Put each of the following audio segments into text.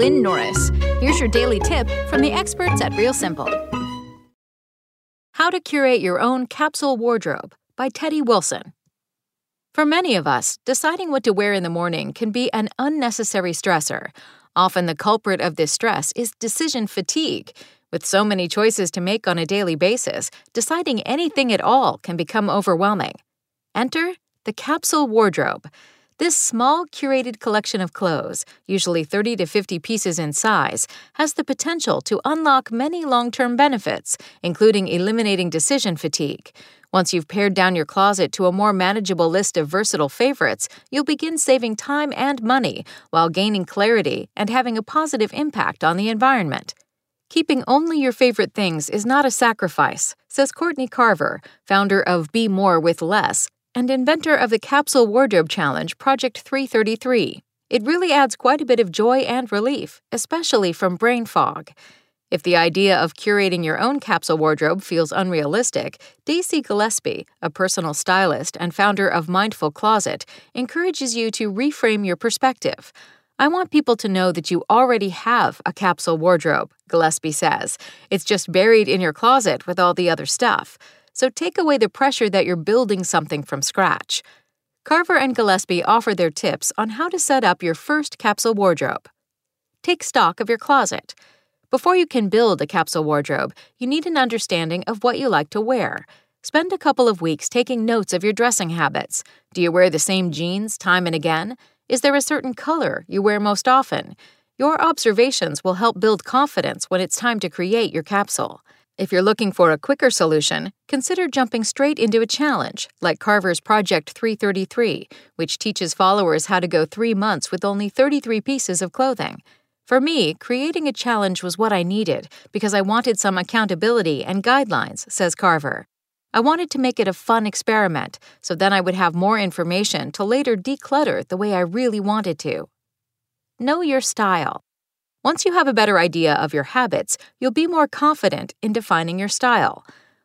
Lynn Norris. Here's your daily tip from the experts at Real Simple. How to Curate Your Own Capsule Wardrobe by Teddy Wilson. For many of us, deciding what to wear in the morning can be an unnecessary stressor. Often, the culprit of this stress is decision fatigue. With so many choices to make on a daily basis, deciding anything at all can become overwhelming. Enter the capsule wardrobe. This small, curated collection of clothes, usually 30 to 50 pieces in size, has the potential to unlock many long term benefits, including eliminating decision fatigue. Once you've pared down your closet to a more manageable list of versatile favorites, you'll begin saving time and money while gaining clarity and having a positive impact on the environment. Keeping only your favorite things is not a sacrifice, says Courtney Carver, founder of Be More with Less and inventor of the Capsule Wardrobe Challenge Project 333. It really adds quite a bit of joy and relief, especially from brain fog. If the idea of curating your own capsule wardrobe feels unrealistic, Daisy Gillespie, a personal stylist and founder of Mindful Closet, encourages you to reframe your perspective. I want people to know that you already have a capsule wardrobe, Gillespie says. It's just buried in your closet with all the other stuff so take away the pressure that you're building something from scratch. Carver and Gillespie offer their tips on how to set up your first capsule wardrobe. Take stock of your closet. Before you can build a capsule wardrobe, you need an understanding of what you like to wear. Spend a couple of weeks taking notes of your dressing habits. Do you wear the same jeans time and again? Is there a certain color you wear most often? Your observations will help build confidence when it's time to create your capsule. If you're looking for a quicker solution, consider jumping straight into a challenge, like Carver's Project 333, which teaches followers how to go three months with only 33 pieces of clothing. For me, creating a challenge was what I needed because I wanted some accountability and guidelines, says Carver. I wanted to make it a fun experiment, so then I would have more information to later declutter the way I really wanted to. Know your style. Once you have a better idea of your habits, you'll be more confident in defining your style.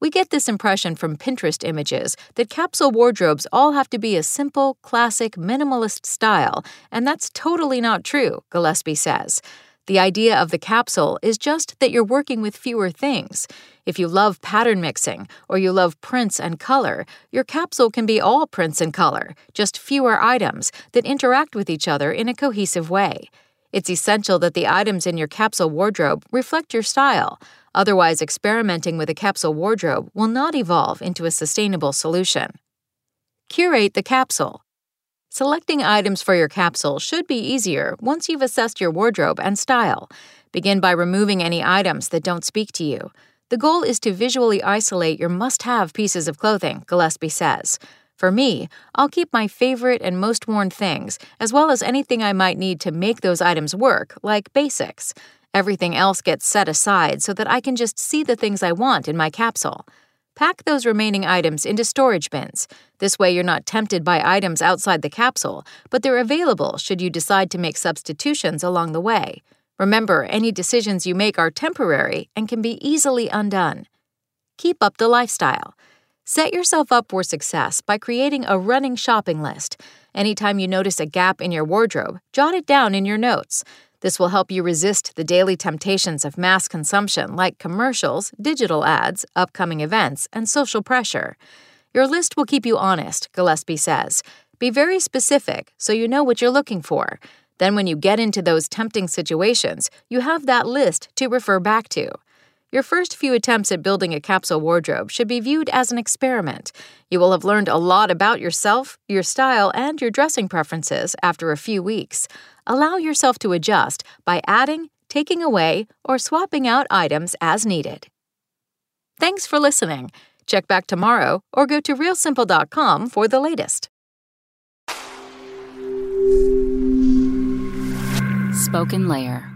We get this impression from Pinterest images that capsule wardrobes all have to be a simple, classic, minimalist style, and that's totally not true, Gillespie says. The idea of the capsule is just that you're working with fewer things. If you love pattern mixing or you love prints and color, your capsule can be all prints and color, just fewer items that interact with each other in a cohesive way. It's essential that the items in your capsule wardrobe reflect your style, otherwise, experimenting with a capsule wardrobe will not evolve into a sustainable solution. Curate the capsule. Selecting items for your capsule should be easier once you've assessed your wardrobe and style. Begin by removing any items that don't speak to you. The goal is to visually isolate your must have pieces of clothing, Gillespie says. For me, I'll keep my favorite and most worn things, as well as anything I might need to make those items work, like basics. Everything else gets set aside so that I can just see the things I want in my capsule. Pack those remaining items into storage bins. This way, you're not tempted by items outside the capsule, but they're available should you decide to make substitutions along the way. Remember, any decisions you make are temporary and can be easily undone. Keep up the lifestyle. Set yourself up for success by creating a running shopping list. Anytime you notice a gap in your wardrobe, jot it down in your notes. This will help you resist the daily temptations of mass consumption like commercials, digital ads, upcoming events, and social pressure. Your list will keep you honest, Gillespie says. Be very specific so you know what you're looking for. Then, when you get into those tempting situations, you have that list to refer back to. Your first few attempts at building a capsule wardrobe should be viewed as an experiment. You will have learned a lot about yourself, your style, and your dressing preferences after a few weeks. Allow yourself to adjust by adding, taking away, or swapping out items as needed. Thanks for listening. Check back tomorrow or go to realsimple.com for the latest. Spoken Layer.